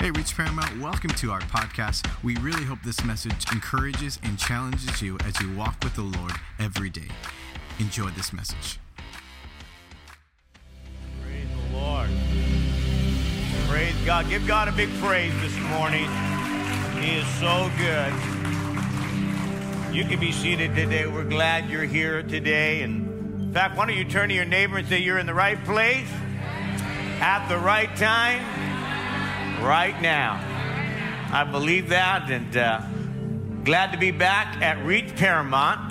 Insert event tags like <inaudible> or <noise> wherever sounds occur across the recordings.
Hey, Reach Paramount, welcome to our podcast. We really hope this message encourages and challenges you as you walk with the Lord every day. Enjoy this message. Praise the Lord. Praise God. Give God a big praise this morning. He is so good. You can be seated today. We're glad you're here today. And in fact, why don't you turn to your neighbor and say, You're in the right place at the right time right now. I believe that, and uh, glad to be back at Reach Paramount.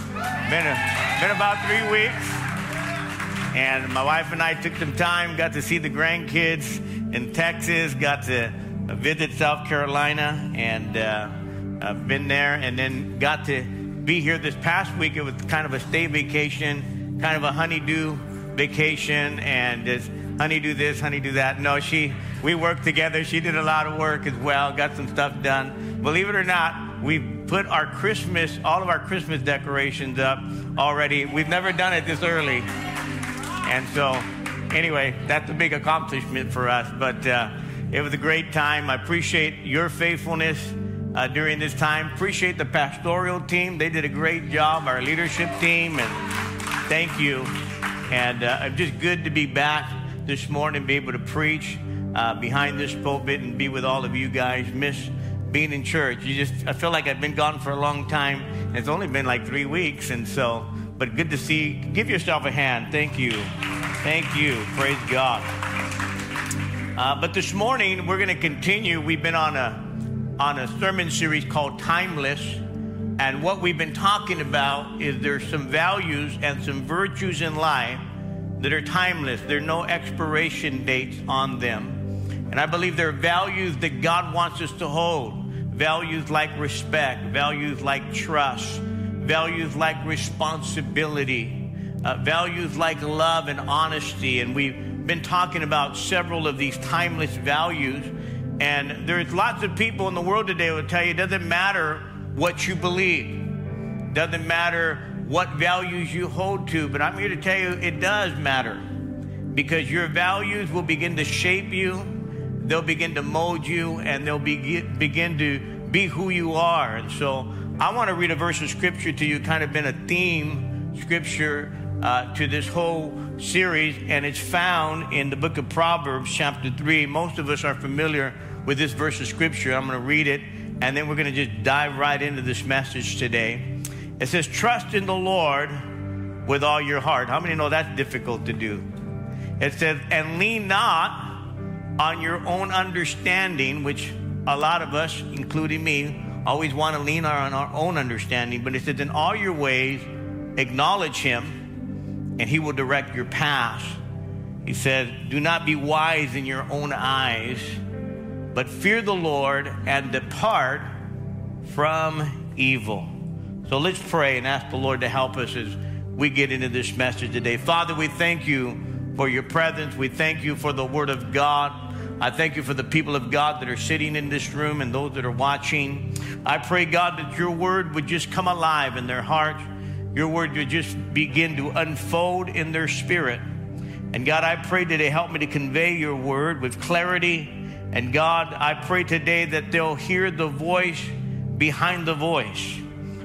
Been, a, been about three weeks, and my wife and I took some time, got to see the grandkids in Texas, got to visit South Carolina, and uh, I've been there, and then got to be here this past week. It was kind of a stay vacation, kind of a honeydew vacation, and just honey do this, honey do that. No, she, we worked together. She did a lot of work as well, got some stuff done. Believe it or not, we put our Christmas, all of our Christmas decorations up already. We've never done it this early. And so, anyway, that's a big accomplishment for us. But uh, it was a great time. I appreciate your faithfulness uh, during this time. Appreciate the pastoral team. They did a great job, our leadership team, and thank you. And uh, just good to be back this morning, be able to preach uh, behind this pulpit and be with all of you guys. Miss being in church. You just, I feel like I've been gone for a long time. It's only been like three weeks, and so, but good to see. Give yourself a hand. Thank you. Thank you. Praise God. Uh, but this morning we're going to continue. We've been on a on a sermon series called Timeless, and what we've been talking about is there's some values and some virtues in life that are timeless. There are no expiration dates on them. And I believe there are values that God wants us to hold values like respect, values like trust, values like responsibility, uh, values like love and honesty. And we've been talking about several of these timeless values. And there's lots of people in the world today who will tell you it doesn't matter what you believe, doesn't matter what values you hold to, but I'm here to tell you it does matter because your values will begin to shape you, they'll begin to mold you, and they'll be, begin to be who you are. And so I want to read a verse of scripture to you, kind of been a theme scripture uh, to this whole series, and it's found in the book of Proverbs, chapter 3. Most of us are familiar with this verse of scripture. I'm going to read it, and then we're going to just dive right into this message today. It says, trust in the Lord with all your heart. How many know that's difficult to do? It says, and lean not on your own understanding, which a lot of us, including me, always want to lean on our own understanding. But it says, in all your ways, acknowledge him, and he will direct your path. He says, do not be wise in your own eyes, but fear the Lord and depart from evil. So let's pray and ask the Lord to help us as we get into this message today. Father, we thank you for your presence. We thank you for the word of God. I thank you for the people of God that are sitting in this room and those that are watching. I pray, God, that your word would just come alive in their hearts. Your word would just begin to unfold in their spirit. And God, I pray today, help me to convey your word with clarity. And God, I pray today that they'll hear the voice behind the voice.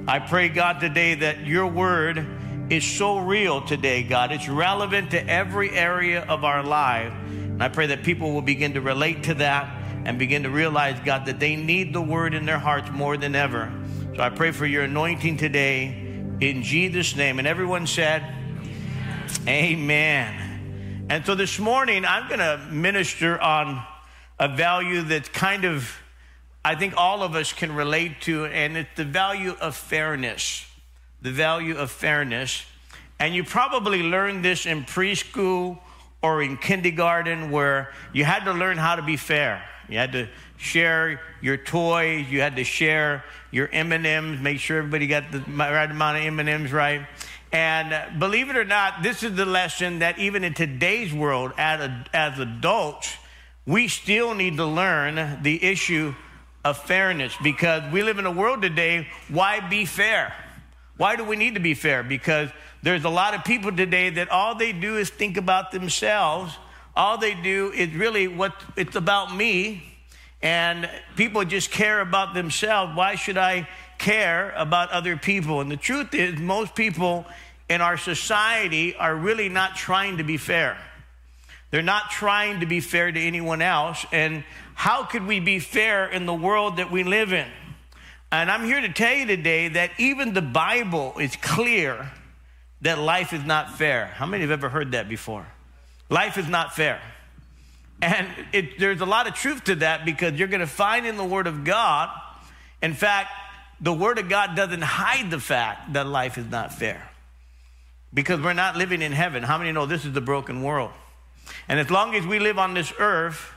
I pray, God, today that your word is so real today, God. It's relevant to every area of our life. And I pray that people will begin to relate to that and begin to realize, God, that they need the word in their hearts more than ever. So I pray for your anointing today in Jesus' name. And everyone said, Amen. And so this morning, I'm going to minister on a value that's kind of I think all of us can relate to, and it's the value of fairness. The value of fairness. And you probably learned this in preschool or in kindergarten where you had to learn how to be fair. You had to share your toys, you had to share your M&Ms, make sure everybody got the right amount of M&Ms right. And believe it or not, this is the lesson that even in today's world, as, adults, we still need to learn the issue of fairness because we live in a world today. Why be fair? Why do we need to be fair? Because there's a lot of people today that all they do is think about themselves. All they do is really what it's about me. And people just care about themselves. Why should I care about other people? And the truth is, most people in our society are really not trying to be fair. They're not trying to be fair to anyone else. And how could we be fair in the world that we live in? And I'm here to tell you today that even the Bible is clear that life is not fair. How many have ever heard that before? Life is not fair. And it, there's a lot of truth to that because you're going to find in the Word of God, in fact, the Word of God doesn't hide the fact that life is not fair because we're not living in heaven. How many know this is the broken world? And as long as we live on this earth,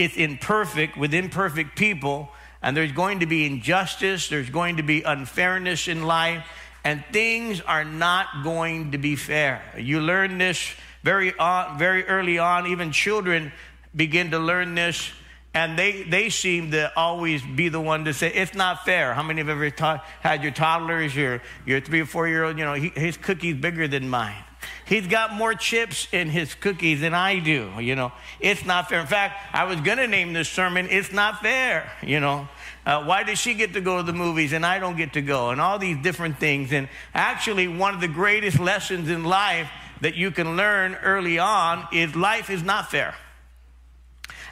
it's imperfect with imperfect people, and there's going to be injustice, there's going to be unfairness in life, and things are not going to be fair. You learn this very on, very early on. Even children begin to learn this, and they they seem to always be the one to say it's not fair. How many have ever ta- had your toddlers, your your three or four year old? You know, he, his cookie's bigger than mine. He's got more chips in his cookies than I do. You know, it's not fair. In fact, I was going to name this sermon, It's Not Fair. You know, uh, why does she get to go to the movies and I don't get to go? And all these different things. And actually, one of the greatest lessons in life that you can learn early on is life is not fair.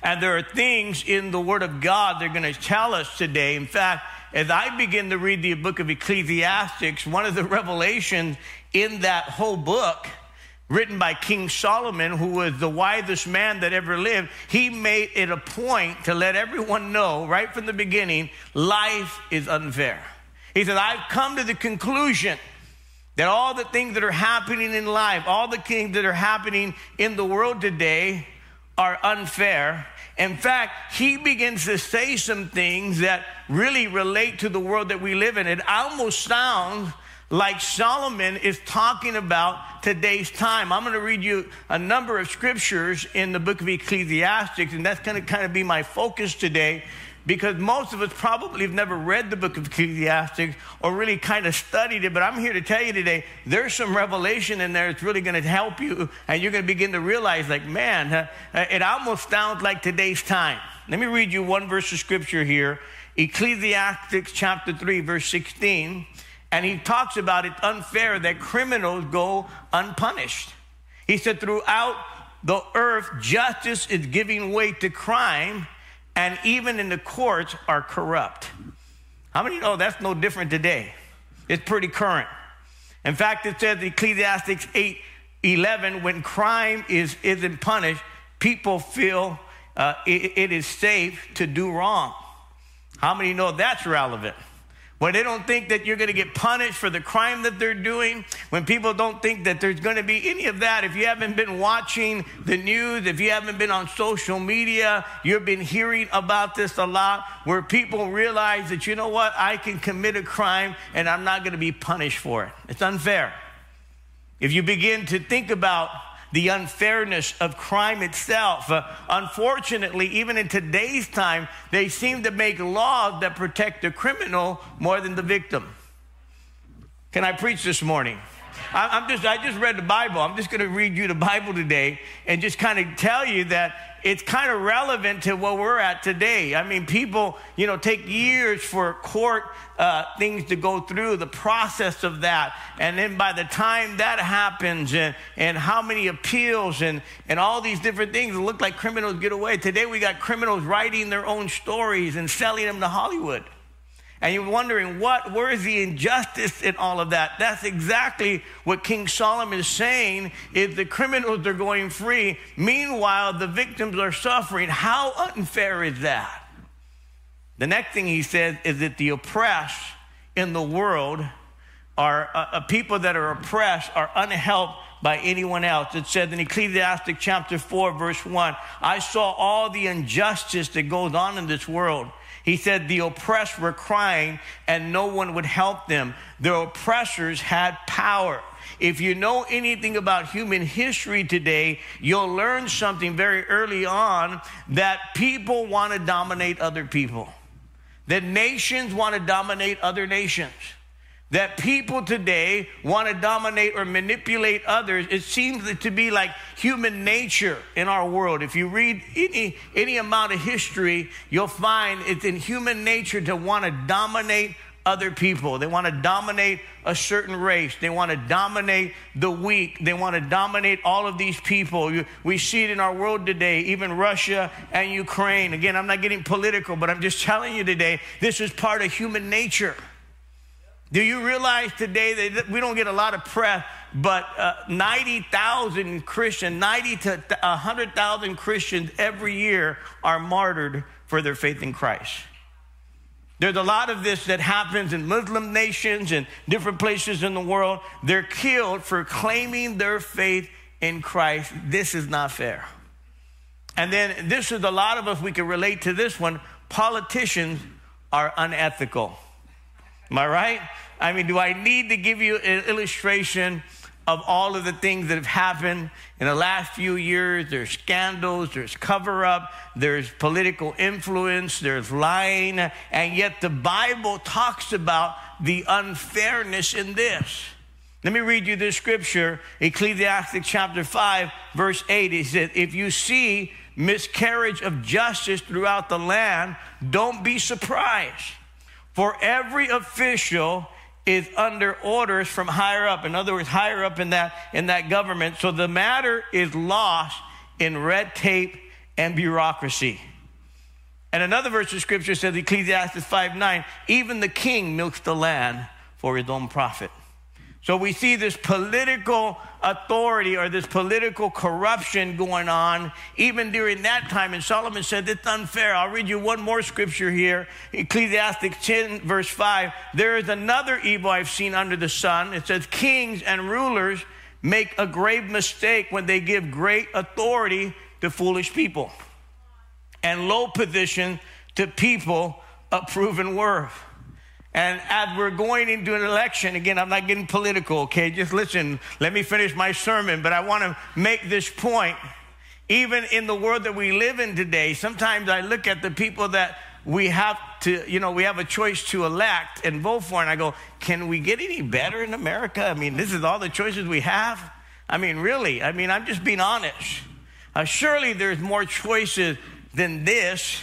And there are things in the Word of God that are going to tell us today. In fact, as I begin to read the book of Ecclesiastics, one of the revelations in that whole book, written by King Solomon, who was the wisest man that ever lived, he made it a point to let everyone know right from the beginning life is unfair. He said, I've come to the conclusion that all the things that are happening in life, all the things that are happening in the world today are unfair. In fact, he begins to say some things that really relate to the world that we live in. It almost sounds like Solomon is talking about today's time. I'm going to read you a number of scriptures in the book of Ecclesiastes, and that's going to kind of be my focus today because most of us probably have never read the book of Ecclesiastes or really kind of studied it. But I'm here to tell you today there's some revelation in there that's really going to help you, and you're going to begin to realize, like, man, uh, it almost sounds like today's time. Let me read you one verse of scripture here Ecclesiastes chapter 3, verse 16. And he talks about it's unfair that criminals go unpunished. He said, throughout the earth, justice is giving way to crime, and even in the courts are corrupt. How many know that's no different today? It's pretty current. In fact, it says Ecclesiastes 8 11, when crime is, isn't punished, people feel uh, it, it is safe to do wrong. How many know that's relevant? When they don't think that you're going to get punished for the crime that they're doing, when people don't think that there's going to be any of that, if you haven't been watching the news, if you haven't been on social media, you've been hearing about this a lot, where people realize that, you know what, I can commit a crime and I'm not going to be punished for it. It's unfair. If you begin to think about the unfairness of crime itself. Uh, unfortunately, even in today's time, they seem to make laws that protect the criminal more than the victim. Can I preach this morning? I, am just, I just read the Bible. I'm just going to read you the Bible today and just kind of tell you that it's kind of relevant to what we're at today. I mean, people, you know, take years for court uh, things to go through, the process of that. And then by the time that happens, and, and how many appeals and, and all these different things, it look like criminals get away. Today we got criminals writing their own stories and selling them to Hollywood. And you're wondering, what, where is the injustice in all of that? That's exactly what King Solomon is saying is the criminals are going free. Meanwhile, the victims are suffering. How unfair is that? The next thing he says is that the oppressed in the world are uh, uh, people that are oppressed are unhelped by anyone else. It says in Ecclesiastic chapter 4, verse 1 I saw all the injustice that goes on in this world he said the oppressed were crying and no one would help them. The oppressors had power. If you know anything about human history today, you'll learn something very early on that people want to dominate other people, that nations want to dominate other nations. That people today want to dominate or manipulate others. It seems to be like human nature in our world. If you read any, any amount of history, you'll find it's in human nature to want to dominate other people. They want to dominate a certain race. They want to dominate the weak. They want to dominate all of these people. We see it in our world today, even Russia and Ukraine. Again, I'm not getting political, but I'm just telling you today, this is part of human nature. Do you realize today that we don't get a lot of press, but uh, 90,000 Christians, 90 to 100,000 Christians every year are martyred for their faith in Christ? There's a lot of this that happens in Muslim nations and different places in the world. They're killed for claiming their faith in Christ. This is not fair. And then this is a lot of us, we can relate to this one. Politicians are unethical. Am I right? I mean, do I need to give you an illustration of all of the things that have happened in the last few years. There's scandals, there's cover up, there's political influence, there's lying, and yet the Bible talks about the unfairness in this. Let me read you this scripture, Ecclesiastic chapter 5, verse 8. It says, If you see miscarriage of justice throughout the land, don't be surprised. For every official is under orders from higher up. In other words, higher up in that, in that government. So the matter is lost in red tape and bureaucracy. And another verse of scripture says, Ecclesiastes 5 9, even the king milks the land for his own profit. So we see this political authority or this political corruption going on even during that time. And Solomon said, It's unfair. I'll read you one more scripture here Ecclesiastic 10, verse 5. There is another evil I've seen under the sun. It says, Kings and rulers make a grave mistake when they give great authority to foolish people and low position to people of proven worth. And as we're going into an election, again, I'm not getting political, okay? Just listen, let me finish my sermon, but I want to make this point. Even in the world that we live in today, sometimes I look at the people that we have to, you know, we have a choice to elect and vote for, and I go, can we get any better in America? I mean, this is all the choices we have. I mean, really, I mean, I'm just being honest. Uh, surely there's more choices than this.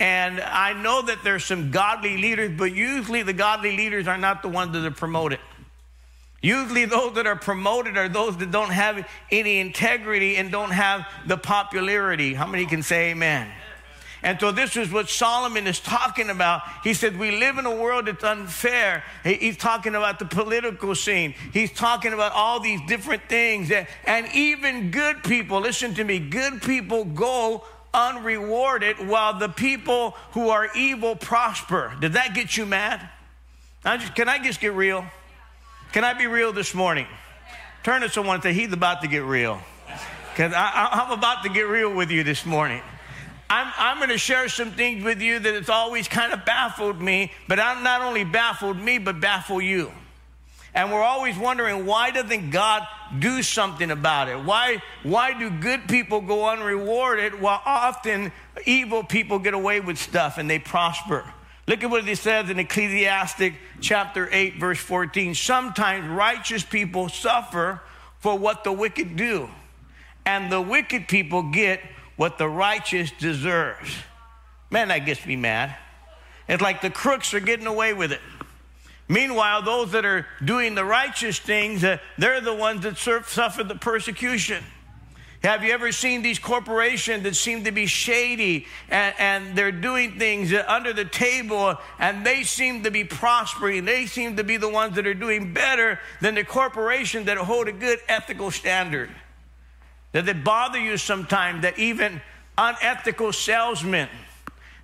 And I know that there's some godly leaders, but usually the godly leaders are not the ones that are promoted. Usually, those that are promoted are those that don't have any integrity and don't have the popularity. How many can say amen? And so, this is what Solomon is talking about. He said, We live in a world that's unfair. He's talking about the political scene, he's talking about all these different things. And even good people, listen to me, good people go unrewarded while the people who are evil prosper. Did that get you mad? I just, can I just get real? Can I be real this morning? Turn to someone and say, He's about to get real. Because I'm about to get real with you this morning. I'm, I'm going to share some things with you that it's always kind of baffled me, but I'm not only baffled me, but baffle you. And we're always wondering why doesn't God do something about it? Why, why do good people go unrewarded while often evil people get away with stuff and they prosper? Look at what he says in Ecclesiastic chapter 8, verse 14. Sometimes righteous people suffer for what the wicked do, and the wicked people get what the righteous deserves. Man, that gets me mad. It's like the crooks are getting away with it. Meanwhile, those that are doing the righteous things, uh, they're the ones that suffer the persecution. Have you ever seen these corporations that seem to be shady and, and, they're doing things under the table and they seem to be prospering? They seem to be the ones that are doing better than the corporations that hold a good ethical standard. Does it bother you sometimes that even unethical salesmen,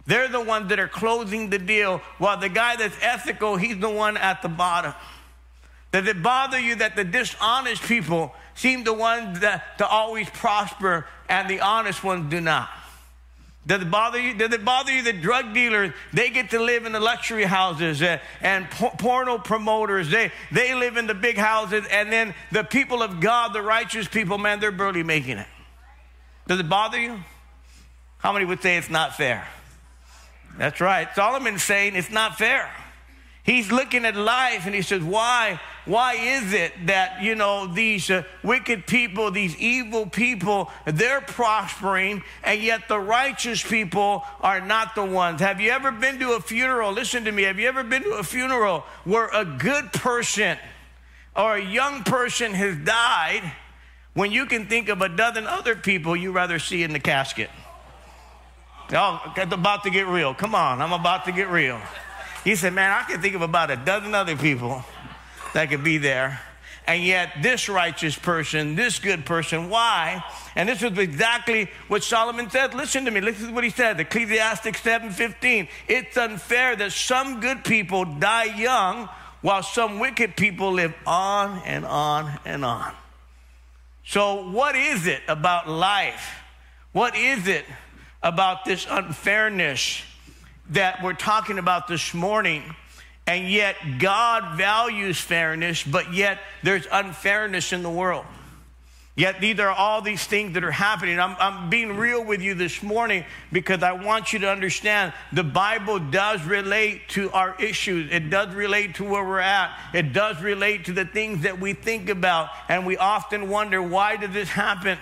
they're the ones that are closing the deal, while the guy that's ethical, he's the one at the bottom. Does it bother you that the dishonest people seem the ones that to always prosper and the honest ones do not? Does it bother you? Does it bother you that drug dealers they get to live in the luxury houses uh, and porno promoters they they live in the big houses and then the people of God, the righteous people, man, they're barely making it. Does it bother you? How many would say it's not fair? That's right. Solomon's saying it's not fair. He's looking at life and he says, Why? Why is it that, you know, these uh, wicked people, these evil people, they're prospering, and yet the righteous people are not the ones? Have you ever been to a funeral? Listen to me. Have you ever been to a funeral where a good person or a young person has died when you can think of a dozen other people you rather see in the casket? Oh, it's about to get real. Come on, I'm about to get real. He said, Man, I can think of about a dozen other people that could be there. And yet, this righteous person, this good person, why? And this is exactly what Solomon said. Listen to me. Listen to what he said. Ecclesiastes 7:15. It's unfair that some good people die young while some wicked people live on and on and on. So, what is it about life? What is it about this unfairness that we're talking about this morning. And yet, God values fairness, but yet there's unfairness in the world. Yet, these are all these things that are happening. I'm, I'm being real with you this morning because I want you to understand the Bible does relate to our issues. It does relate to where we're at. It does relate to the things that we think about. And we often wonder, why did this happen?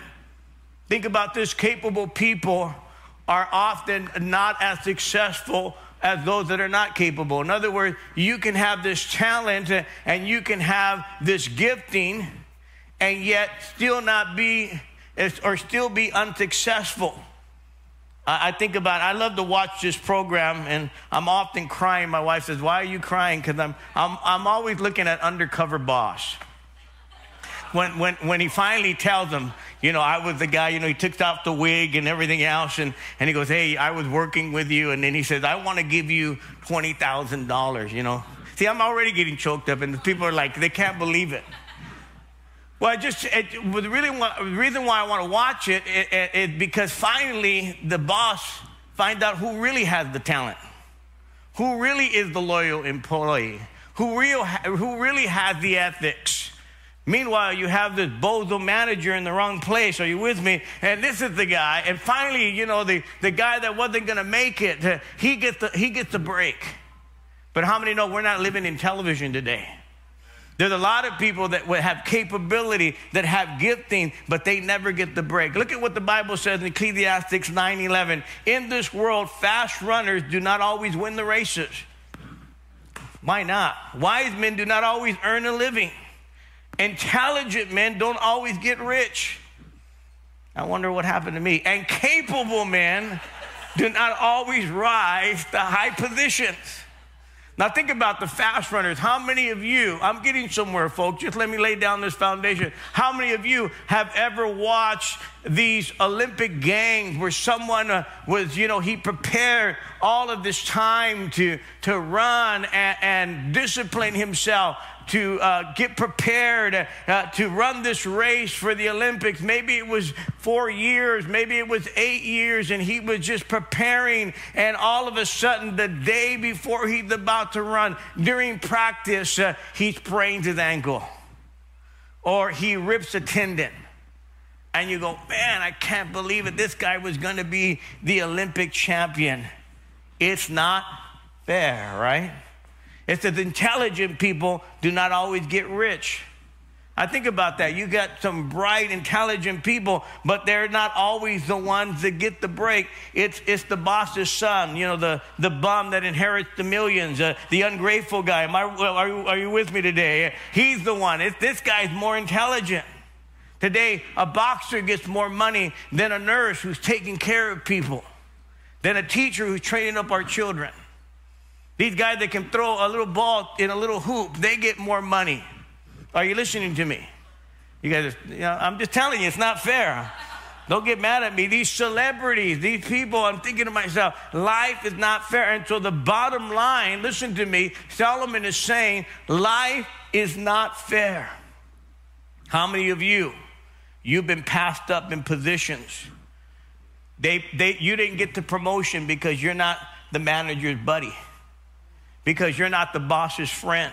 Think about this capable people are often not as successful as those that are not capable. In other words, you can have this talent and you can have this gifting and yet still not be or still be unsuccessful. I think about it. I love to watch this program and I'm often crying. My wife says, Why are you crying? Because I'm, I'm, I'm always looking at Undercover Boss. When, when, when he finally tells them, you know, I was the guy, you know, he took off the wig and everything else. And, and he goes, Hey, I was working with you. And then he says, I want to give you $20,000, you know. See, I'm already getting choked up, and the people are like, they can't believe it. Well, I just, it, the, really the reason why I want to watch it is because finally the boss finds out who really has the talent, who really is the loyal employee, who, real, who really has the ethics. Meanwhile, you have this bozo manager in the wrong place. Are you with me? And this is the guy. And finally, you know, the, the guy that wasn't going to make it, uh, he gets, the, he gets the break. But how many know we're not living in television today? There's a lot of people that would have capability, that have gifting, but they never get the break. Look at what the Bible says in Ecclesiastes 9:11. In this world, fast runners do not always win the races. Why not? Wise men do not always earn a living. Intelligent men don't always get rich. I wonder what happened to me. And capable men do not always rise to high positions. Now, think about the fast runners. How many of you, I'm getting somewhere, folks, just let me lay down this foundation. How many of you have ever watched these Olympic Games where someone uh, was, you know, he prepared all of this time to, to run and, and discipline himself to uh, get prepared uh, to run this race for the Olympics. Maybe it was four years, maybe it was eight years, and he was just preparing. And all of a sudden, the day before he's about to run, during practice, uh, he sprains his ankle or he rips a tendon. And you go, man, I can't believe it. This guy was going to be the Olympic champion. It's not fair, right? It says intelligent people do not always get rich. I think about that. You got some bright, intelligent people, but they're not always the ones that get the break. It's, it's the boss's son, you know, the, the bum that inherits the millions, uh, the ungrateful guy. Am I, are, you, are you with me today? He's the one. It's, this guy's more intelligent. Today, a boxer gets more money than a nurse who's taking care of people, than a teacher who's training up our children. These guys that can throw a little ball in a little hoop, they get more money. Are you listening to me? You guys, you know, I'm just telling you, it's not fair. Don't get mad at me. These celebrities, these people, I'm thinking to myself, life is not fair. And so the bottom line, listen to me, Solomon is saying, life is not fair. How many of you, you've been passed up in positions? They, they, you didn't get the promotion because you're not the manager's buddy because you're not the boss's friend.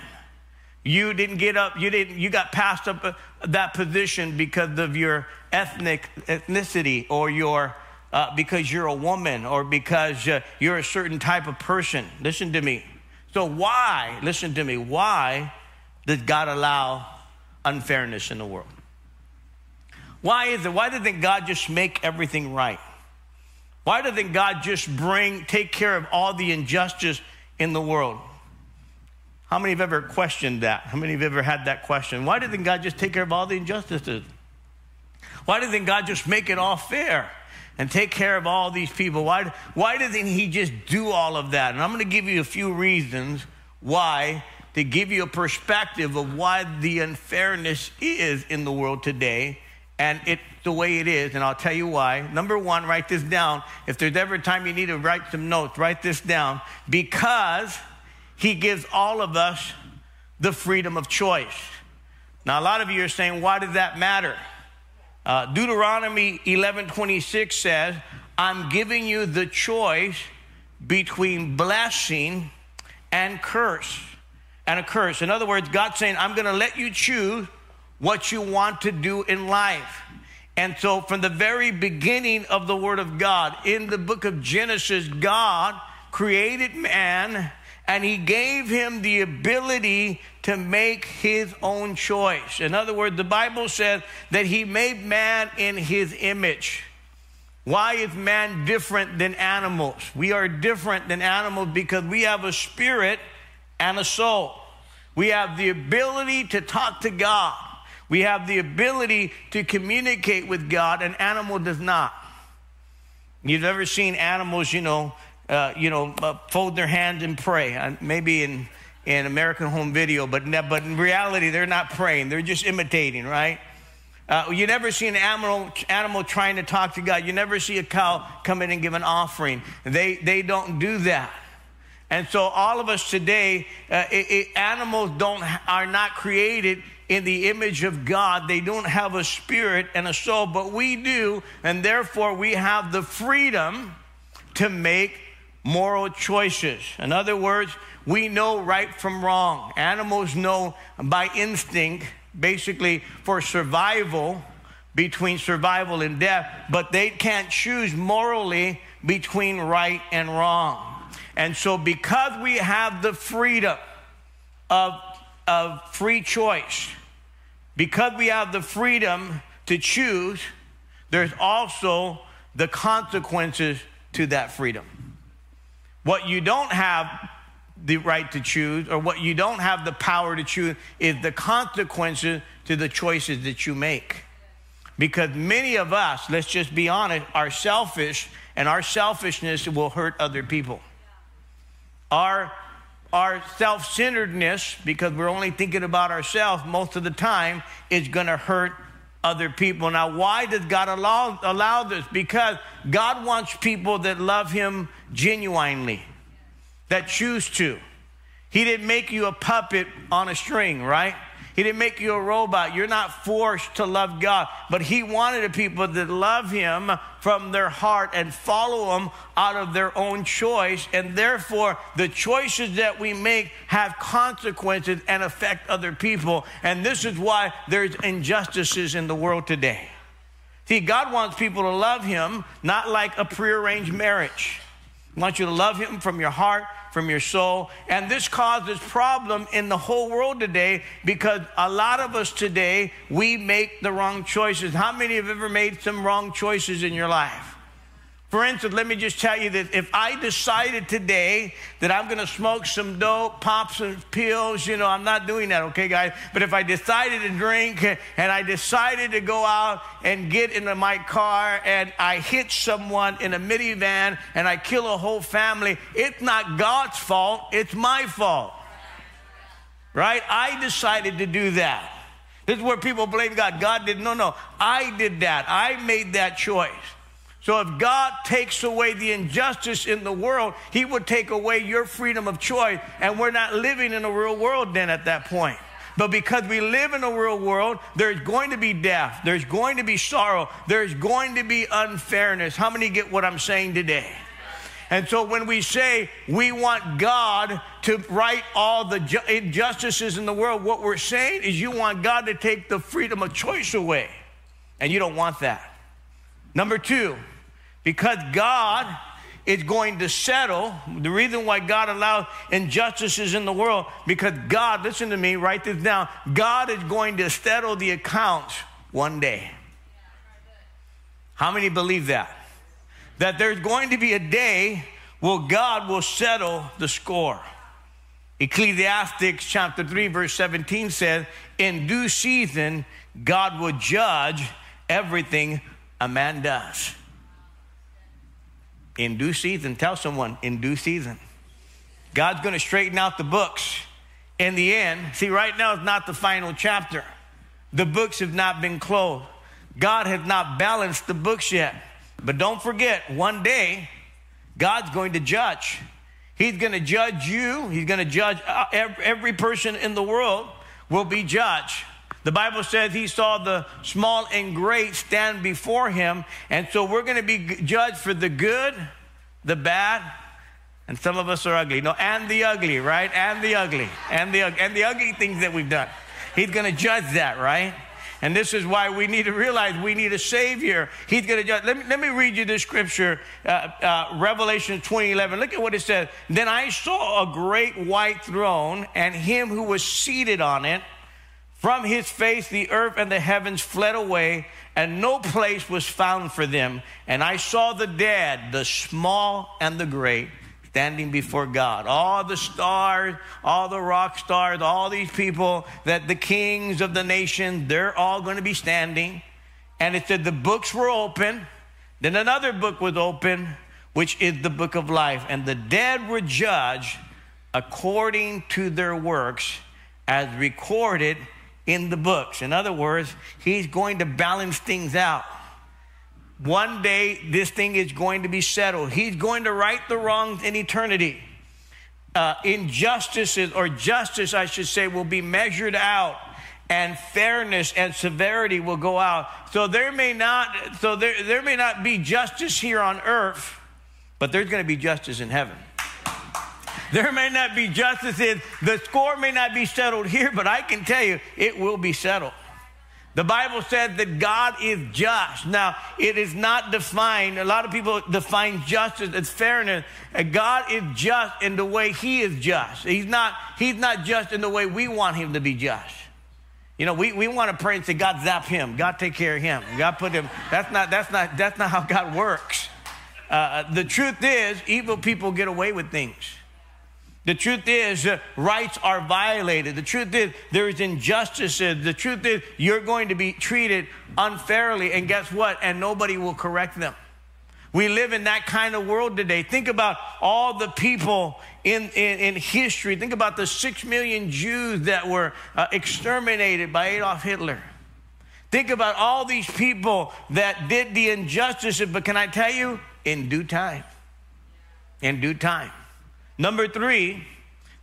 You didn't get up, you didn't you got passed up uh, that position because of your ethnic ethnicity or your uh, because you're a woman or because uh, you're a certain type of person. Listen to me. So, why, listen to me, why did God allow unfairness in the world? Why is it? Why didn't God just make everything right? Why didn't God just bring, take care of all the injustice in the world? How many have ever questioned that? How many have ever had that question? Why didn't God just take care of all the injustices? Why didn't God just make it all fair and take care of all these people? Why, why didn't He just do all of that? And I'm going to give you a few reasons why to give you a perspective of why the unfairness is in the world today and it's the way it is, and I'll tell you why. Number one, write this down. If there's ever a time you need to write some notes, write this down. Because he gives all of us the freedom of choice. Now, a lot of you are saying, why does that matter? Uh, Deuteronomy 11:26 says, "I'm giving you the choice between blessing and curse, and a curse." In other words, God's saying, "I'm going to let you choose what you want to do in life. And so, from the very beginning of the Word of God, in the book of Genesis, God created man and he gave him the ability to make his own choice. In other words, the Bible says that he made man in his image. Why is man different than animals? We are different than animals because we have a spirit and a soul. We have the ability to talk to God. We have the ability to communicate with God, an animal does not. You've ever seen animals, you know, uh, you know, uh, fold their hands and pray. Uh, maybe in in American Home Video, but but in reality, they're not praying. They're just imitating, right? Uh, you never see an animal animal trying to talk to God. You never see a cow come in and give an offering. They they don't do that. And so all of us today, uh, it, it, animals don't are not created in the image of God. They don't have a spirit and a soul, but we do, and therefore we have the freedom to make moral choices. In other words, we know right from wrong. Animals know by instinct, basically for survival, between survival and death, but they can't choose morally between right and wrong. And so, because we have the freedom of, of free choice, because we have the freedom to choose, there's also the consequences to that freedom. What you don't have the right to choose, or what you don't have the power to choose, is the consequences to the choices that you make. Because many of us, let's just be honest, are selfish, and our selfishness will hurt other people. Our our self centeredness, because we're only thinking about ourselves most of the time, is going to hurt other people. Now, why does God allow, allow this? Because God wants people that love Him genuinely, that choose to. He didn't make you a puppet on a string, right? He didn't make you a robot. You're not forced to love God. But He wanted a people that love Him from their heart and follow Him out of their own choice. And therefore, the choices that we make have consequences and affect other people. And this is why there's injustices in the world today. See, God wants people to love Him, not like a prearranged marriage. He wants you to love Him from your heart, from your soul. And this causes problem in the whole world today because a lot of us today, we make the wrong choices. How many have ever made some wrong choices in your life? For instance, let me just tell you that if I decided today that I'm going to smoke some dope, pop some pills, you know, I'm not doing that, okay, guys? But if I decided to drink and I decided to go out and get into my car and I hit someone in a minivan and I kill a whole family, it's not God's fault, it's my fault. Right? I decided to do that. This is where people blame God. God did, no, no, I did that. I made that choice. So if God takes away the injustice in the world, He would take away your freedom of choice. And we're not living in a real world then at that point. But because we live in a real world, there's going to be death, there's going to be sorrow, there's going to be unfairness. How many get what I'm saying today? And so when we say we want God to right all the injustices in the world, what we're saying is you want God to take the freedom of choice away. And you don't want that. Number two, because God is going to settle. The reason why God allows injustices in the world, because God, listen to me, write this down. God is going to settle the accounts one day. How many believe that? That there's going to be a day where God will settle the score. Ecclesiastics chapter 3, verse 17 says, In due season, God will judge everything a man does. In due season, tell someone, in due season. God's going to straighten out the books. In the end, see, right now is not the final chapter. The books have not been closed. God has not balanced the books yet. But don't forget, one day, God's going to judge. He's going to judge you. He's going to judge uh, every person in the world will be judged. The Bible says he saw the small and great stand before him. And so we're going to be judged for the good, the bad, and some of us are ugly. No, and the ugly, right? And the ugly. And the, and the ugly things that we've done. He's going to judge that, right? And this is why we need to realize we need a Savior. He's going to judge. Let me, let me read you this scripture, uh, uh, Revelation 2011. Look at what it says. Then I saw a great white throne and him who was seated on it. From his face, the earth and the heavens fled away, and no place was found for them. And I saw the dead, the small and the great standing before God. All the stars, all the rock stars, all these people that the kings of the nation, they're all going to be standing. And it said the books were open. Then another book was open, which is the book of life. And the dead were judged according to their works as recorded in the books. In other words, he's going to balance things out. One day, this thing is going to be settled. He's going to right the wrongs in eternity. Uh, injustices, or justice, I should say, will be measured out and fairness and severity will go out. So there may not, so there, there may not be justice here on earth, but there's going to be justice in heaven. There may not be justice in, the score may not be settled here, but I can tell you it will be settled. The Bible said that God is just. Now, it is not defined. A lot of people define justice as fairness. God is just in the way He is just. He's not, he's not just in the way we want Him to be just. You know, we, we want to pray and say, God zap him. God take care of him. God put him. That's not, that's not, that's not how God works. Uh, the truth is, evil people get away with things. The truth is, uh, rights are violated. The truth is, there is injustice. The truth is, you're going to be treated unfairly, and guess what? And nobody will correct them. We live in that kind of world today. Think about all the people in, in, in history. Think about the six million Jews that were uh, exterminated by Adolf Hitler. Think about all these people that did the injustices, but can I tell you, in due time. In due time. Number three,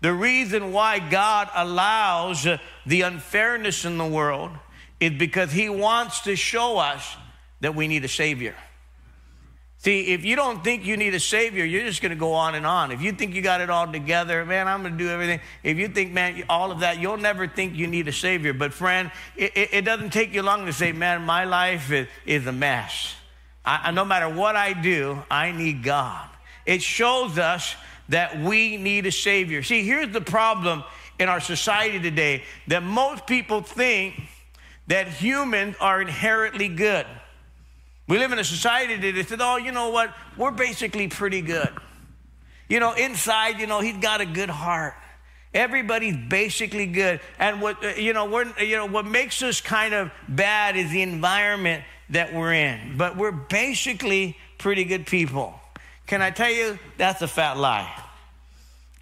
the reason why God allows the unfairness in the world is because He wants to show us that we need a Savior. See, if you don't think you need a Savior, you're just going to go on and on. If you think you got it all together, man, I'm going to do everything. If you think, man, all of that, you'll never think you need a Savior. But, friend, it, it, doesn't take you long to say, man, my life is, is a mess. I, no matter what I do, I need God. It shows us that we need a Savior. See, here's the problem in our society today that most people think that humans are inherently good. We live in a society that says, oh, you know what? We're basically pretty good. You know, inside, you know, he's got a good heart. Everybody's basically good. And what, uh, you know, we're, you know, what makes us kind of bad is the environment that we're in. But we're basically pretty good people. Can I tell you, that's a fat lie.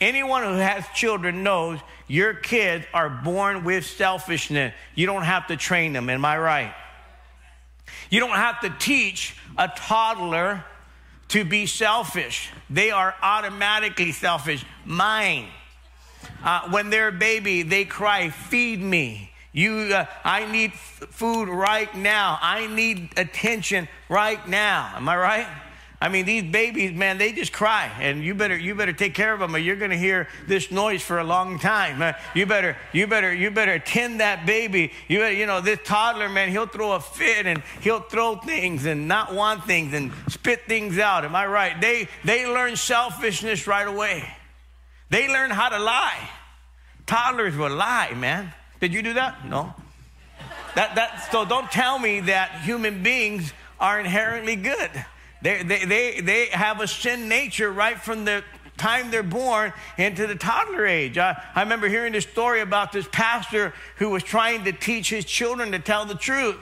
Anyone who has children knows your kids are born with selfishness. You don't have to train them, am I right? You don't have to teach a toddler to be selfish. They are automatically selfish. Mine. Uh, when they're a baby, they cry, feed me. You, uh, I need f- food right now. I need attention right now. Am I right? I mean, these babies, man, they just cry, and you better you better take care of them, or you're going to hear this noise for a long time. You better you better you better tend that baby. You better, you know this toddler, man, he'll throw a fit and he'll throw things and not want things and spit things out. Am I right? They they learn selfishness right away. They learn how to lie. Toddlers will lie, man. Did you do that? No. That that so don't tell me that human beings are inherently good. They, they, they, they have a sin nature right from the time they're born into the toddler age. I, I remember hearing this story about this pastor who was trying to teach his children to tell the truth.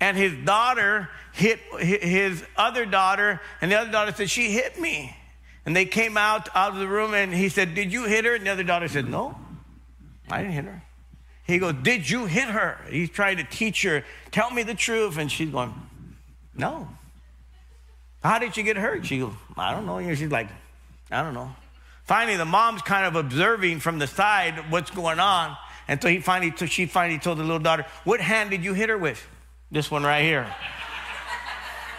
And his daughter hit his other daughter, and the other daughter said, She hit me. And they came out, out of the room, and he said, Did you hit her? And the other daughter said, No, I didn't hit her. He goes, Did you hit her? He's trying to teach her, Tell me the truth. And she's going, No. How did she get hurt? She goes, I don't know. She's like, I don't know. Finally, the mom's kind of observing from the side what's going on. And so he finally, she finally told the little daughter, What hand did you hit her with? This one right here.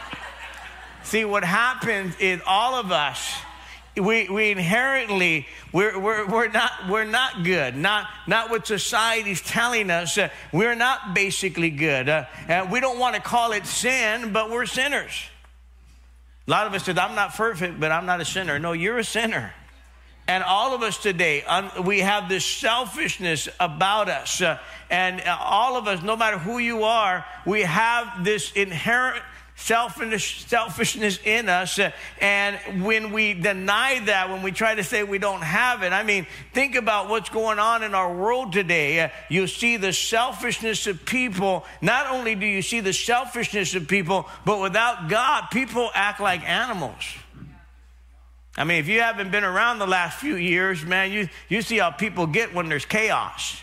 <laughs> See, what happens is all of us, we, we inherently, we're, we're, we're, not, we're not good. Not, not what society's telling us. Uh, we're not basically good. Uh, and we don't want to call it sin, but we're sinners. A lot of us said, I'm not perfect, but I'm not a sinner. No, you're a sinner. And all of us today, we have this selfishness about us. Uh, and all of us, no matter who you are, we have this inherent selfish, selfishness in us. Uh, and when we deny that, when we try to say we don't have it, I mean, think about what's going on in our world today. Uh, you see the selfishness of people. Not only do you see the selfishness of people, but without God, people act like animals. I mean, if you haven't been around the last few years, man, you, you see how people get when there's chaos.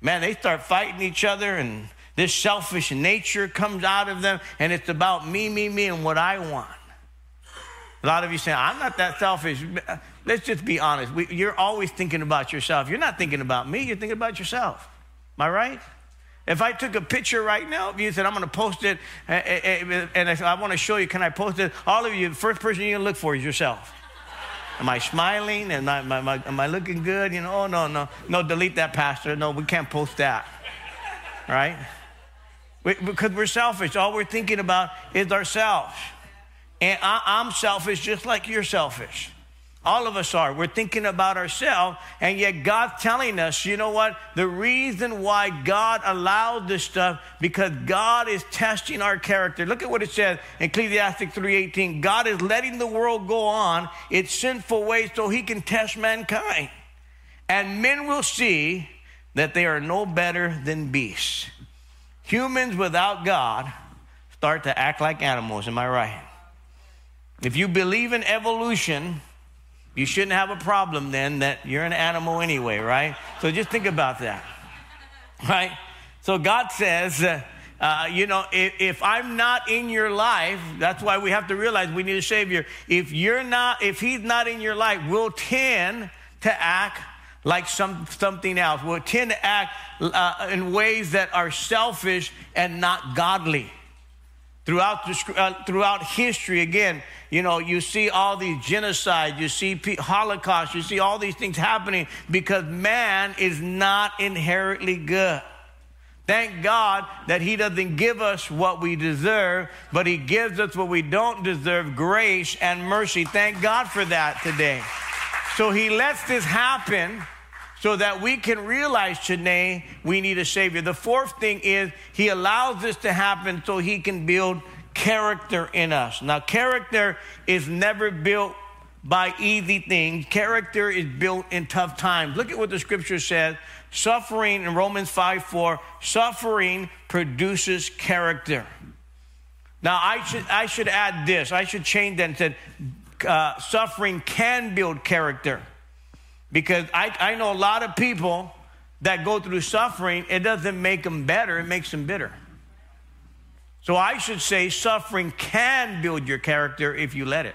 Man, they start fighting each other and this selfish nature comes out of them, and it's about me, me, me, and what I want. A lot of you say, I'm not that selfish. Let's just be honest. We, you're always thinking about yourself. You're not thinking about me, you're thinking about yourself. Am I right? If I took a picture right now of you said, I'm going to post it, and I, want to show you, can I post it? All of you, the first person you're going to look for is yourself. Am I smiling? Am I, am, I, am I looking good? You know, oh, no, no. No, delete that, Pastor. No, we can't post that. Right? Because we're selfish. All we're thinking about is ourselves. And I, am selfish just like you're selfish. All of us are. We're thinking about ourselves, and yet God's telling us, you know what? The reason why God allowed this stuff because God is testing our character. Look at what it says in Ecclesiastes 3:18. God is letting the world go on its sinful ways so he can test mankind. And men will see that they are no better than beasts. Humans without God start to act like animals. Am I right? If you believe in evolution, you shouldn't have a problem then that you're an animal anyway, right? So just think about that, <laughs> right? So God says, uh, uh, you know, if, if, I'm not in your life, that's why we have to realize we need a Savior. If you're not, if He's not in your life, we'll tend to act like some, something else. We'll tend to act uh, in ways that are selfish and not godly. Throughout, the, uh, throughout history, again, you know, you see all these genocides, you see Holocaust, you see all these things happening because man is not inherently good. Thank God that He doesn't give us what we deserve, but He gives us what we don't deserve grace and mercy. Thank God for that today. So He lets this happen so that we can realize today we need a Savior. The fourth thing is He allows this to happen so He can build character in us. Now, character is never built by easy things, character is built in tough times. Look at what the scripture says suffering in Romans 5 4, suffering produces character. Now, I should, I should add this. I should change that and say, uh, suffering can build character. Because I, I know a lot of people that go through suffering, it doesn't make them better, it makes them bitter. So I should say suffering can build your character if you let it.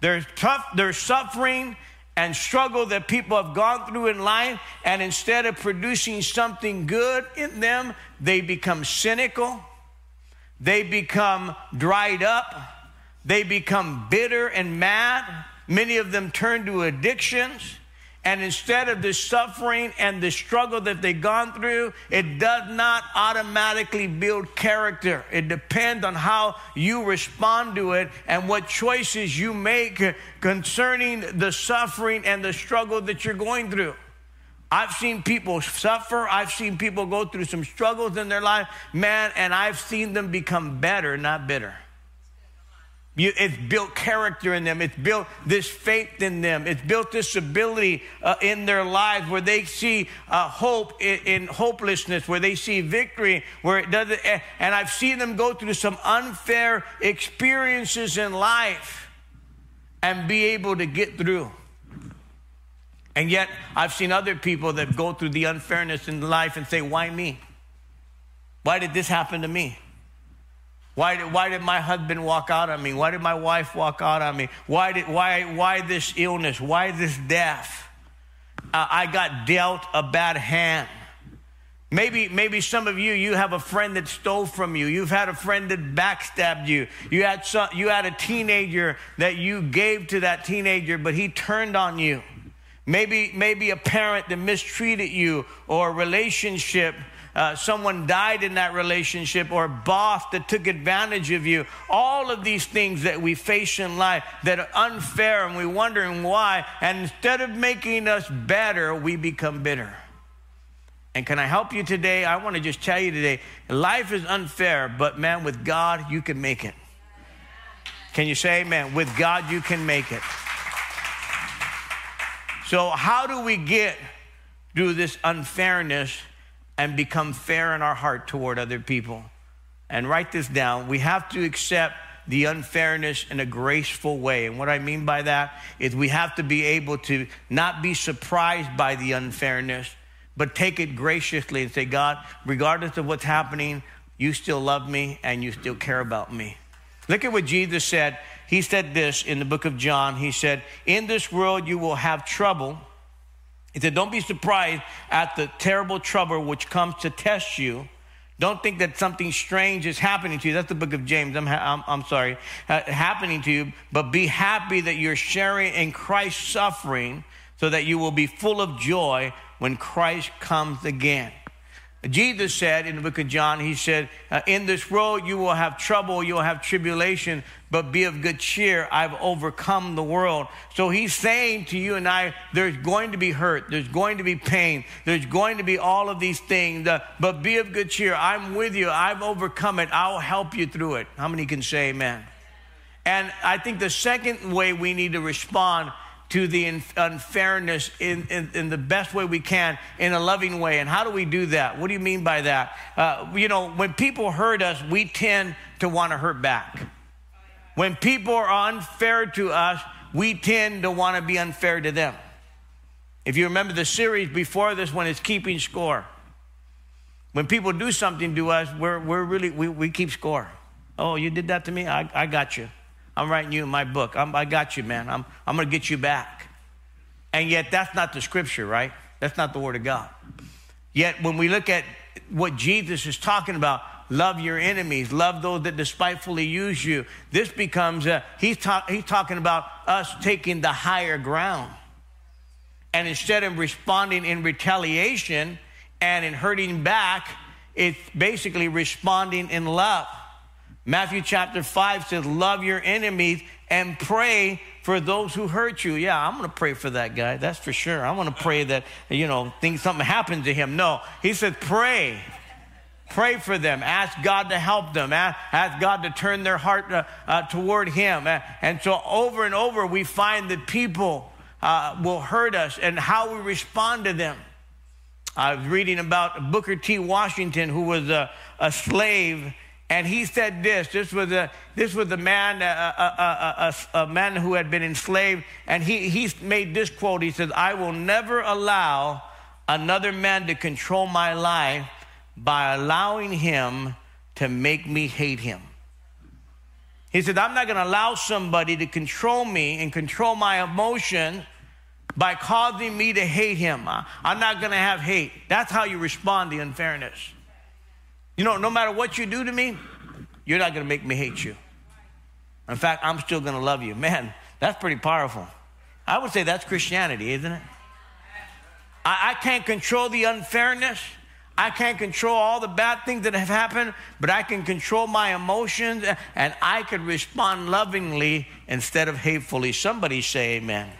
There's tough, there's suffering and struggle that people have gone through in life, and instead of producing something good in them, they become cynical, they become dried up, They become bitter and mad. Many of them turn to addictions. And instead of the suffering and the struggle that they've gone through, it does not automatically build character. It depends on how you respond to it and what choices you make concerning the suffering and the struggle that you're going through. I've seen people suffer. I've seen people go through some struggles in their life, man, and I've seen them become better, not bitter. You, it's built character in them. It's built this faith in them. It's built this ability uh, in their lives where they see uh, hope in, in, hopelessness, where they see victory, where it doesn't. And I've seen them go through some unfair experiences in life and be able to get through. And yet, I've seen other people that go through the unfairness in life and say, Why me? Why did this happen to me? Why did, why did my husband walk out on me? Why did my wife walk out on me? Why, did, why, why this illness? Why this death? Uh, I got dealt a bad hand. Maybe, maybe some of you, you have a friend that stole from you. You've had a friend that backstabbed you. You had, some, you had a teenager that you gave to that teenager, but he turned on you. Maybe, maybe a parent that mistreated you or a relationship uh, someone died in that relationship or boss that took advantage of you. All of these things that we face in life that are unfair and we're wondering why. And instead of making us better, we become bitter. And can I help you today? I want to just tell you today life is unfair, but man, with God, you can make it. Can you say amen? With God, you can make it. So, how do we get through this unfairness and become fair in our heart toward other people. And write this down. We have to accept the unfairness in a graceful way. And what I mean by that is we have to be able to not be surprised by the unfairness, but take it graciously and say, God, regardless of what's happening, you still love me and you still care about me. Look at what Jesus said. He said this in the book of John. He said, In this world you will have trouble he said, Don't be surprised at the terrible trouble which comes to test you. Don't think that something strange is happening to you. That's the book of James. I'm, I'm, I'm sorry. Happening to you. But be happy that you're sharing in Christ's suffering so that you will be full of joy when Christ comes again. Jesus said in the book of John, He said, uh, In this world you will have trouble, you will have tribulation, but be of good cheer. I've overcome the world. So He's saying to you and I, there's going to be hurt, there's going to be pain, there's going to be all of these things, uh, but be of good cheer. I'm with you, I've overcome it, I'll help you through it. How many can say amen? And I think the second way we need to respond to the unfairness in, in, in, the best way we can, in a loving way. And how do we do that? What do you mean by that? Uh, you know, when people hurt us, we tend to want to hurt back. When people are unfair to us, we tend to want to be unfair to them. If you remember the series before this one, it's keeping score. When people do something to us, we're, we're really, we, we keep score. Oh, you did that to me? I, I got you. I'm writing you in my book. I'm, i got you, man. I'm, I'm going to get you back. And yet, that's not the scripture, right? That's not the word of God. Yet, when we look at what Jesus is talking about, love your enemies, love those that despitefully use you, this becomes, a, he's, ta- he's talking about us taking the higher ground. And instead of responding in retaliation and in hurting back, it's basically responding in love. Matthew chapter 5 says, Love your enemies and pray for those who hurt you. Yeah, I'm going to pray for that guy. That's for sure. I want to pray that, you know, things, something happened to him. No, he said, Pray. Pray for them. Ask God to help them. Ask, God to turn their heart uh, uh, toward Him. Uh, and so, over and over, we find that people uh, will hurt us and how we respond to them. I was reading about Booker T. Washington, who was a, a slave and he said this. This was a this was a man, a, a, a, a, man who had been enslaved, and he he made this quote. He says, "I will never allow another man to control my life by allowing him to make me hate him." He said, "I'm not going to allow somebody to control me and control my emotions." By causing me to hate him, I'm not going to have hate. That's how you respond to unfairness. You know, no matter what you do to me, you're not going to make me hate you. In fact, I'm still going to love you. Man, that's pretty powerful. I would say that's Christianity, isn't it? I, I can't control the unfairness. I can't control all the bad things that have happened, but I can control my emotions and I can respond lovingly instead of hatefully. Somebody say amen.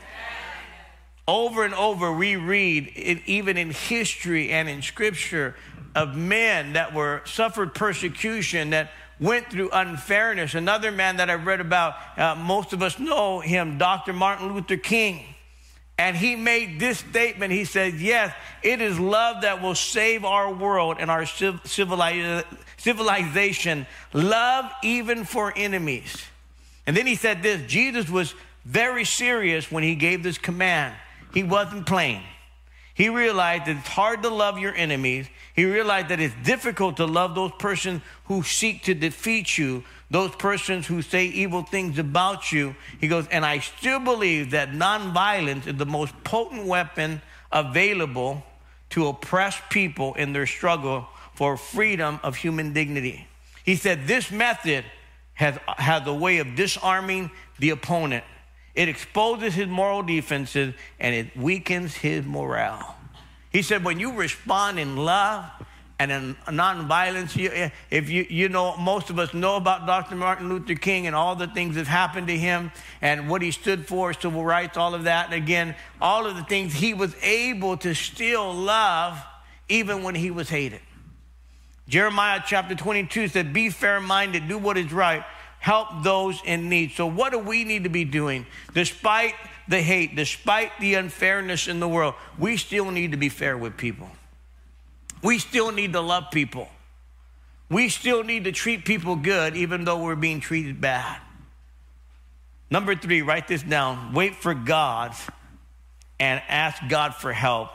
Over and over, we read, even in history and in scripture, of men that were suffered persecution, that went through unfairness. Another man that I've read about, uh, most of us know him, Dr. Martin Luther King. And he made this statement. He said, Yes, it is love that will save our world and our civilization. Love even for enemies. And then he said this Jesus was very serious when he gave this command. He wasn't playing. He realized that it's hard to love your enemies. He realized that it's difficult to love those persons who seek to defeat you, those persons who say evil things about you. He goes, and I still believe that nonviolence is the most potent weapon available to oppress people in their struggle for freedom of human dignity. He said, This method has, has a way of disarming the opponent it exposes his moral defenses and it weakens his morale. He said, when you respond in love and in nonviolence, you, eh, if you, you know, most of us know about Dr. Martin Luther King and all the things that happened to him and what he stood for, civil rights, all of that. And again, all of the things he was able to still love even when he was hated. Jeremiah chapter 22 said, Be fair minded, do what is right help those in need. So, what do we need to be doing? Despite the hate, despite the unfairness in the world, we still need to be fair with people. We still need to love people. We still need to treat people good, even though we're being treated bad. Number three, write this down. Wait for God and ask God for help.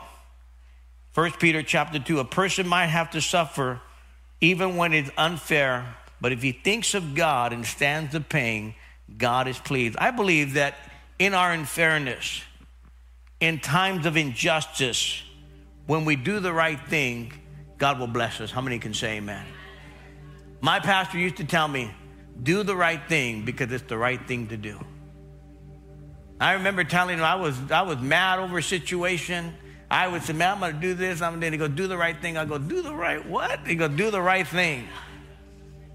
1 Peter chapter 2 a person might have to suffer even when it's unfair but if he thinks of God and stands the pain, God is pleased. I believe that in our unfairness, in times of injustice, when we do the right thing, God will bless us. How many can say amen? My pastor used to tell me, do the right thing because it's the right thing to do. I remember telling him I was, I was mad over a situation. I would say, man, I'm going to do this. I'm going to go do the right thing. I go, do the right what? He go, do the right thing.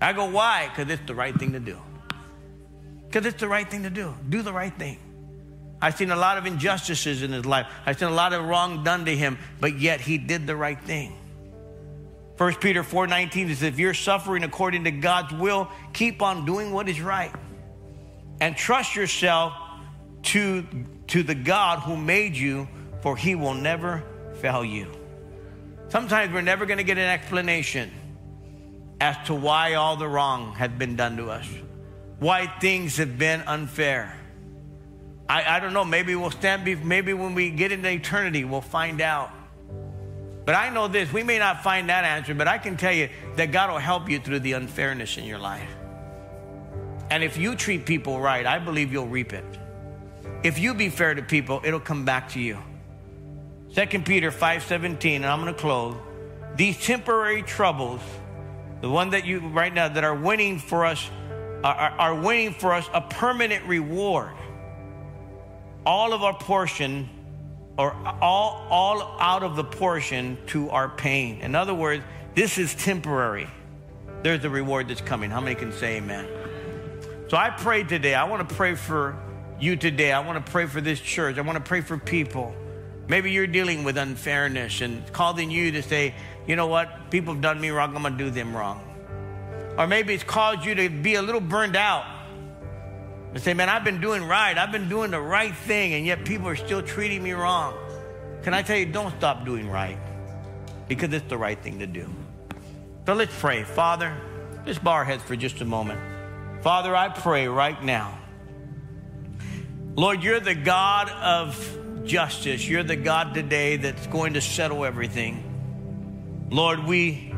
I go, why? Because it's the right thing to do. Because it's the right thing to do. Do the right thing. I've seen a lot of injustices in his life. I've seen a lot of wrong done to him, but yet he did the right thing. 1 Peter 4:19 says, if you're suffering according to God's will, keep on doing what is right. And trust yourself to, to the God who made you, for he will never fail you. Sometimes we're never going to get an explanation as to why all the wrong had been done to us, why things have been unfair. I, I don't know, maybe we'll stand, be, maybe when we get into eternity, we'll find out. But I know this we may not find that answer, but I can tell you that God will help you through the unfairness in your life. And if you treat people right, I believe you'll reap it. If you be fair to people, it'll come back to you. 2 Peter 5:17, and I'm going to close. These temporary troubles the one that you right now that are winning for us are, are winning for us a permanent reward. All of our portion or all, all out of the portion to our pain. In other words, this is temporary. There's a reward that's coming. How many can say amen? So I pray today. I want to pray for you today. I want to pray for this church. I want to pray for people. Maybe you're dealing with unfairness and calling you to say, you know what? People have done me wrong. I'm going to do them wrong. Or maybe it's caused you to be a little burned out and say, man, I've been doing right. I've been doing the right thing, and yet people are still treating me wrong. Can I tell you, don't stop doing right because it's the right thing to do. So let's pray. Father, let's bow our heads for just a moment. Father, I pray right now. Lord, you're the God of justice. You're the God today that's going to settle everything. Lord, we,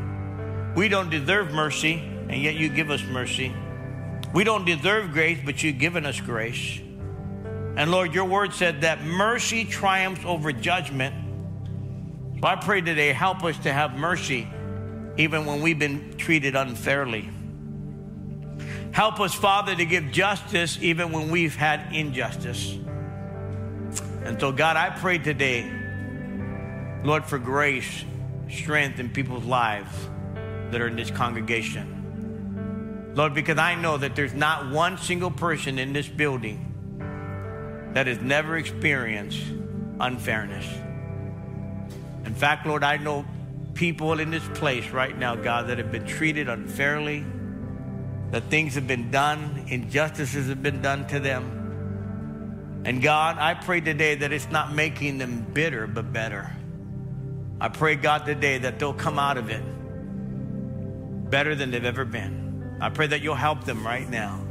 we don't deserve mercy, and yet you give us mercy. We don't deserve grace, but you've given us grace. And Lord, your word said that mercy triumphs over judgment. So I pray today, help us to have mercy even when we've been treated unfairly. Help us, Father, to give justice even when we've had injustice. And so, God, I pray today, Lord, for grace, strength in people's lives that are in this congregation. Lord, because I know that there's not one single person in this building that has never experienced unfairness. In fact, Lord, I know people in this place right now, God, that have been treated unfairly, that things have been done, injustices have been done to them. And God, I pray today that it's not making them bitter, but better. I pray, God, today that they'll come out of it better than they've ever been. I pray that you'll help them right now.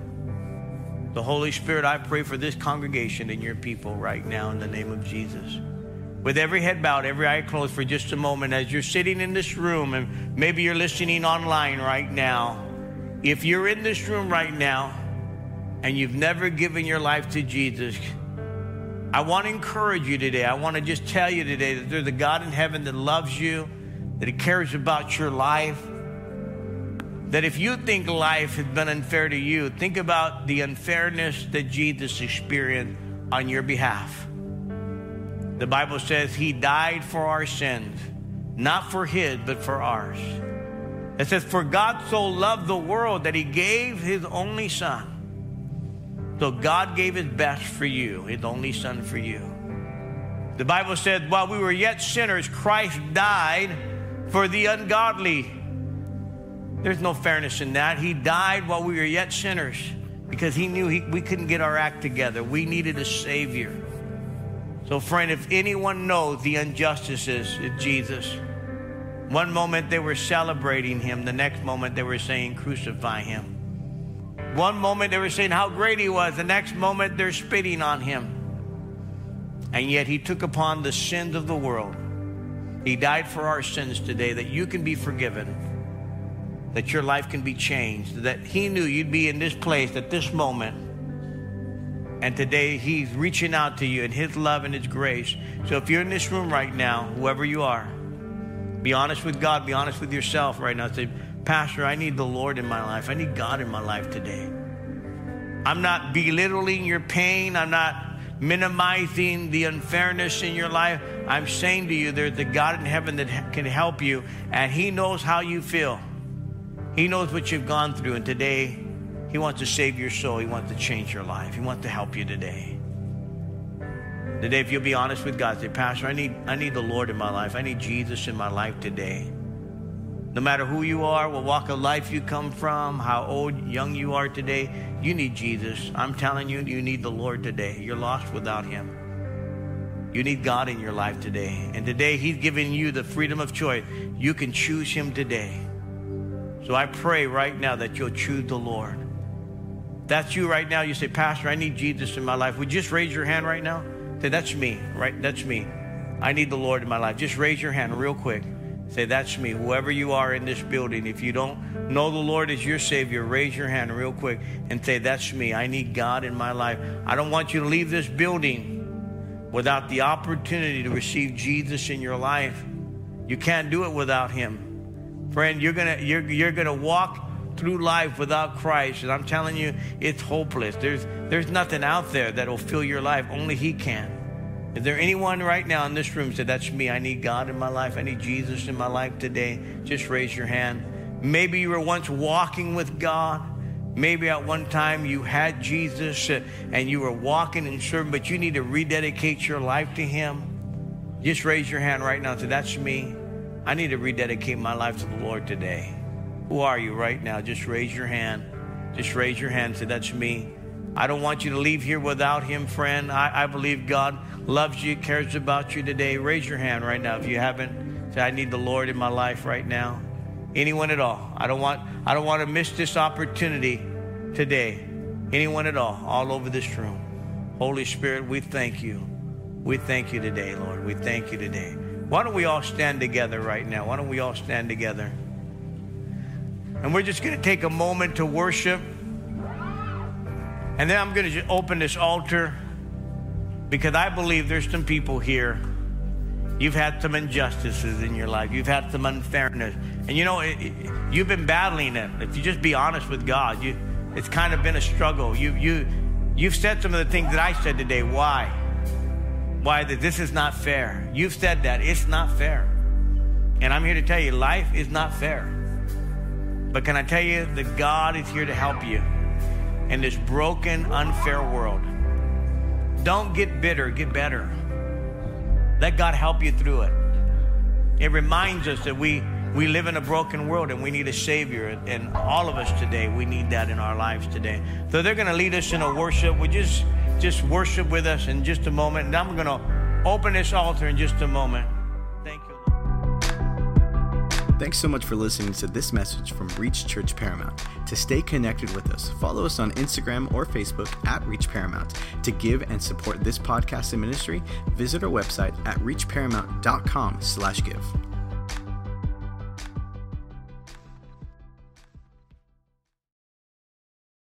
The Holy Spirit, I pray for this congregation and your people right now in the name of Jesus with every head bowed, every eye closed for just a moment, as you're sitting in this room and maybe you're listening online right now, if you're in this room right now and you've never given your life to Jesus, I want to encourage you today. I want to just tell you today that there's a God in heaven that loves you, that He cares about your life. That if you think life has been unfair to you, think about the unfairness that Jesus experienced on your behalf. The Bible says he died for our sins, not for his, but for ours. It says, For God so loved the world that he gave his only son. So God gave his best for you, his only son for you. The Bible said, While we were yet sinners, Christ died for the ungodly. There's no fairness in that. He died while we were yet sinners because he knew he, we couldn't get our act together. We needed a Savior. So, friend, if anyone knows the injustices of Jesus, one moment they were celebrating him, the next moment they were saying, Crucify him. One moment they were saying how great he was, the next moment they're spitting on him. And yet he took upon the sins of the world. He died for our sins today that you can be forgiven, that your life can be changed, that he knew you'd be in this place at this moment and today he's reaching out to you in his love and his grace. So if you're in this room right now, whoever you are, be honest with God, be honest with yourself right now. Say, Pastor, I need the Lord in my life. I need God in my life today. I'm not belittling your pain. I'm not minimizing the unfairness in your life. I'm saying to you, there's a God in heaven that can help you, and He knows how you feel. He knows what you've gone through, and today he wants to save your soul. He wants to change your life. He wants to help you today. Today, if you'll be honest with God, say, Pastor, I need, I need the Lord in my life. I need Jesus in my life today. No matter who you are, what walk of life you come from, how old, young you are today, you need Jesus. I'm telling you, you need the Lord today. You're lost without Him. You need God in your life today. And today, He's giving you the freedom of choice. You can choose Him today. So I pray right now that you'll choose the Lord that's you right now. You say, Pastor, I need Jesus in my life. Would you just raise your hand right now? Say, that's me, right? That's me. I need the Lord in my life. Just raise your hand real quick. Say, that's me. Whoever you are in this building, if you don't know the Lord as your Savior, raise your hand real quick and say, that's me. I need God in my life. I don't want you to leave this building without the opportunity to receive Jesus in your life. You can't do it without Him. Friend, you're going to you're, you're going to walk through life without Christ, and I'm telling you, it's hopeless. There's, there's nothing out there that will fill your life. Only He can. Is there anyone right now in this room said, That's me. I need God in my life. I need Jesus in my life today? Just raise your hand. Maybe you were once walking with God. Maybe at one time you had Jesus and you were walking and serving, but you need to rededicate your life to Him. Just raise your hand right now and say, That's me. I need to rededicate my life to the Lord today. Who are you right now? Just raise your hand. Just raise your hand. Say, That's me. I don't want you to leave here without him, friend. I, I believe God loves you, cares about you today. Raise your hand right now if you haven't. Say, I need the Lord in my life right now. Anyone at all. I don't want I don't want to miss this opportunity today. Anyone at all, all over this room. Holy Spirit, we thank you. We thank you today, Lord. We thank you today. Why don't we all stand together right now? Why don't we all stand together? And we're just going to take a moment to worship. And then I'm going to open this altar because I believe there's some people here. You've had some injustices in your life. You've had some unfairness. And you know, it, it, you've been battling it. If you just be honest with God, you, it's kind of been a struggle. You, you, you've said some of the things that I said today. Why? Why that this is not fair. You've said that. It's not fair. And I'm here to tell you, life is not fair. But can I tell you that God is here to help you in this broken, unfair world? Don't get bitter, get better. Let God help you through it. It reminds us that we we live in a broken world and we need a Savior. And all of us today, we need that in our lives today. So they're going to lead us in a worship. We just, just worship with us in just a moment. And I'm going to open this altar in just a moment. Thank you. Thanks so much for listening to this message from Reach Church Paramount. To stay connected with us, follow us on Instagram or Facebook at Reach Paramount. To give and support this podcast and ministry, visit our website at reachparamount.com slash give.